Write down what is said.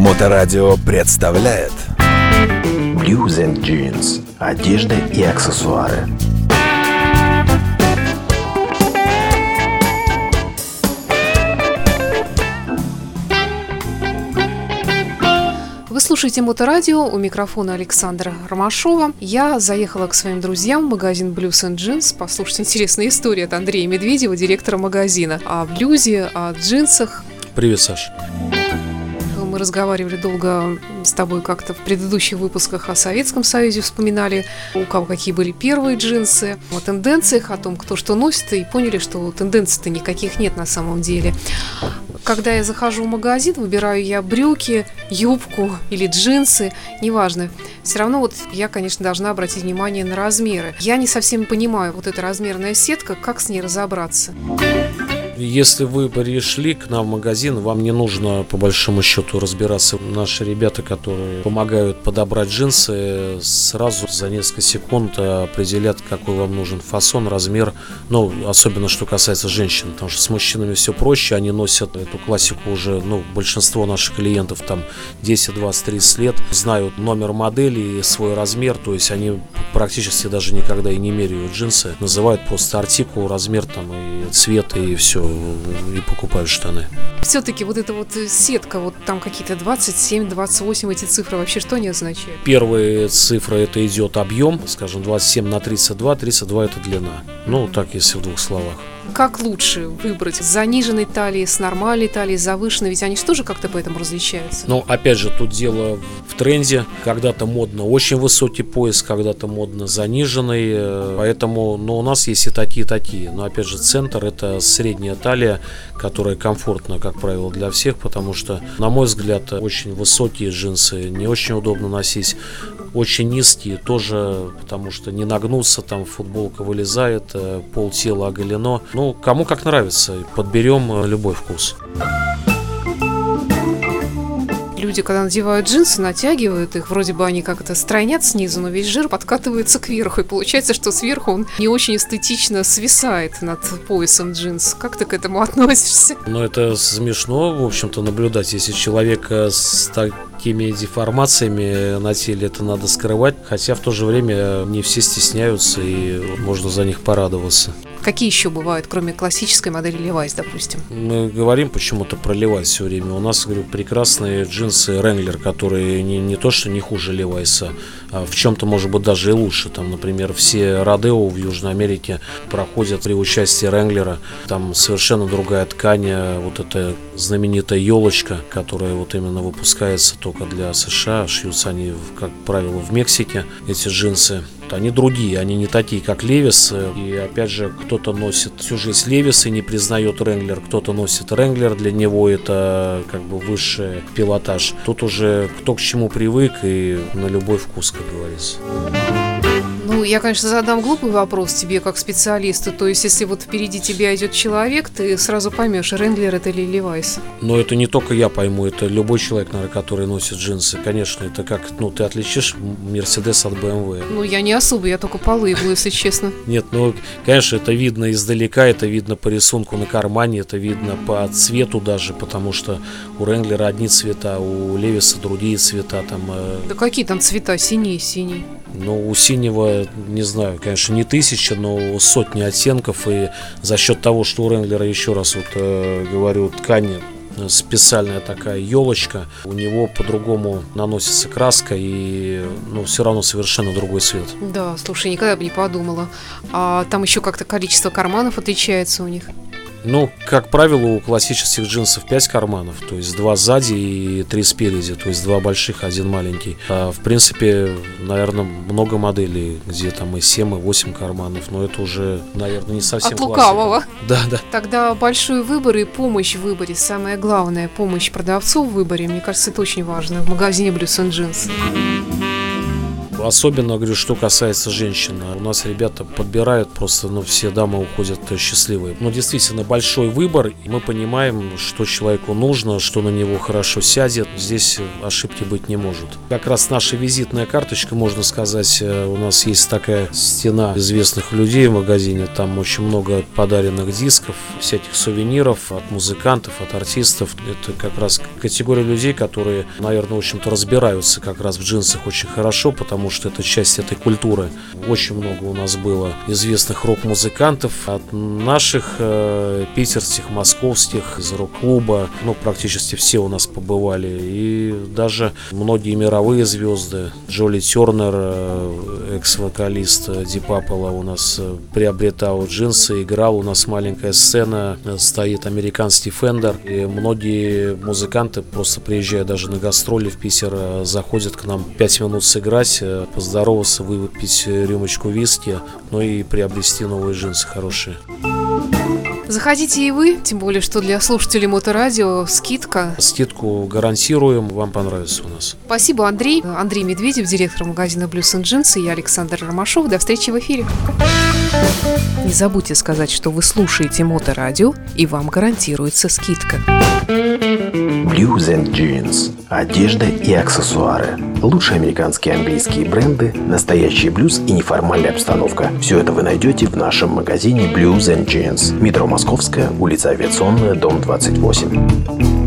Моторадио представляет Blues and Jeans. Одежда и аксессуары. Вы слушаете Моторадио, у микрофона Александра Ромашова. Я заехала к своим друзьям в магазин Blues and Jeans послушать интересные истории от Андрея Медведева, директора магазина, о блюзе, о джинсах. Привет, Саш. Мы разговаривали долго с тобой как-то в предыдущих выпусках о Советском Союзе, вспоминали, у кого какие были первые джинсы, о тенденциях, о том, кто что носит, и поняли, что тенденций-то никаких нет на самом деле. Когда я захожу в магазин, выбираю я брюки, юбку или джинсы, неважно. Все равно вот я, конечно, должна обратить внимание на размеры. Я не совсем понимаю вот эта размерная сетка, как с ней разобраться. Если вы пришли к нам в магазин, вам не нужно по большому счету разбираться. Наши ребята, которые помогают подобрать джинсы, сразу за несколько секунд определят, какой вам нужен фасон, размер. Ну, особенно что касается женщин, потому что с мужчинами все проще, они носят эту классику уже, ну, большинство наших клиентов там 10, 20, 30 лет, знают номер модели и свой размер, то есть они практически даже никогда и не меряют джинсы, называют просто артикул, размер там и цвет и все и покупают штаны. Все-таки вот эта вот сетка, вот там какие-то 27, 28 эти цифры, вообще что они означают? Первые цифры это идет объем, скажем, 27 на 32, 32 это длина. Ну, так если в двух словах. Как лучше выбрать с заниженной талией, с нормальной талией, с завышенной? Ведь они же тоже как-то поэтому различаются. Ну, опять же, тут дело в тренде. Когда-то модно очень высокий пояс, когда-то модно заниженный. э, Поэтому, ну, у нас есть и такие, и такие. Но, опять же, центр – это средняя талия, которая комфортна, как правило, для всех, потому что, на мой взгляд, очень высокие джинсы не очень удобно носить. Очень низкие тоже, потому что не нагнуться, там футболка вылезает, э, пол тела оголено. Ну, кому как нравится, подберем э, любой вкус. Люди, когда надевают джинсы, натягивают их, вроде бы они как-то стройнят снизу, но весь жир подкатывается кверху, и получается, что сверху он не очень эстетично свисает над поясом джинс. Как ты к этому относишься? Но это смешно, в общем-то, наблюдать, если человек э, с такими деформациями на теле это надо скрывать, хотя в то же время не все стесняются и можно за них порадоваться. Какие еще бывают, кроме классической модели Levi's, допустим? Мы говорим почему-то про Levi's все время. У нас, говорю, прекрасные джинсы Wrangler, которые не, не то, что не хуже Levi's, а в чем-то, может быть, даже и лучше. Там, например, все Родео в Южной Америке проходят при участии Wrangler. Там совершенно другая ткань, а вот эта знаменитая елочка, которая вот именно выпускается только для США. Шьются они, как правило, в Мексике, эти джинсы они другие, они не такие, как Левис. И опять же, кто-то носит всю жизнь Левис и не признает Ренглер, кто-то носит Ренглер, для него это как бы высший пилотаж. Тут уже кто к чему привык и на любой вкус, как говорится. Ну, я, конечно, задам глупый вопрос тебе как специалисту. То есть, если вот впереди тебя идет человек, ты сразу поймешь, Ренглер это или Левайс. Но это не только я пойму, это любой человек, наверное, который носит джинсы. Конечно, это как, ну, ты отличишь Мерседес от БМВ. Ну, я не особо, я только по лейблу, если честно. Нет, ну, конечно, это видно издалека, это видно по рисунку на кармане, это видно по цвету даже, потому что у Ренглера одни цвета, у Левиса другие цвета. Там, э, Да какие там цвета? Синий, синий. Ну, у синего, не знаю, конечно, не тысяча, но сотни оттенков. И за счет того, что у Ренглера, еще раз вот э, говорю, ткань э, специальная такая елочка, у него по-другому наносится краска и ну, все равно совершенно другой цвет. Да, слушай, никогда бы не подумала. А там еще как-то количество карманов отличается у них. Ну, как правило, у классических джинсов 5 карманов, то есть два сзади и три спереди, то есть два больших, один маленький. А, в принципе, наверное, много моделей, где там и 7, и 8 карманов, но это уже, наверное, не совсем От классика. лукавого. Да, да. Тогда большой выбор и помощь в выборе. Самое главное, помощь продавцу в выборе. Мне кажется, это очень важно в магазине Blues and Jeans. Особенно, говорю, что касается женщин. У нас ребята подбирают просто, ну, все дамы уходят счастливые. Но действительно большой выбор, и мы понимаем, что человеку нужно, что на него хорошо сядет. Здесь ошибки быть не может. Как раз наша визитная карточка, можно сказать, э, у нас есть такая стена известных людей в магазине, там очень много подаренных дисков, всяких сувениров от музыкантов, от артистов. Это как раз категория людей, которые, наверное, в общем-то разбираются как раз в джинсах очень хорошо, потому что это часть этой культуры. Очень много у нас было известных рок-музыкантов от наших э, питерских, московских, из рок-клуба. Ну, практически все у нас побывали. И даже многие мировые звезды. Джоли Тернер, э, экс-вокалист Deep Apple у нас э, приобретал джинсы, играл. У нас маленькая сцена, э, стоит американский Fender. И многие музыканты, просто приезжая даже на гастроли в Питер, э, заходят к нам 5 минут сыграть, э, поздороваться, выпить рюмочку виски, ну и приобрести новые джинсы хорошие. Заходите и вы, тем более, что для слушателей Моторадио скидка. Скидку гарантируем, вам понравится у нас. Спасибо, Андрей. Андрей Медведев, директор магазина Blues and Jeans, и я, Александр Ромашов. До встречи в эфире. Не забудьте сказать, что вы слушаете Моторадио, и вам гарантируется скидка. Blues and Jeans. Одежда и аксессуары. Лучшие американские и английские бренды, настоящий блюз и неформальная обстановка. Все это вы найдете в нашем магазине Blues and Jeans. Метро Московская, улица Авиационная, дом 28.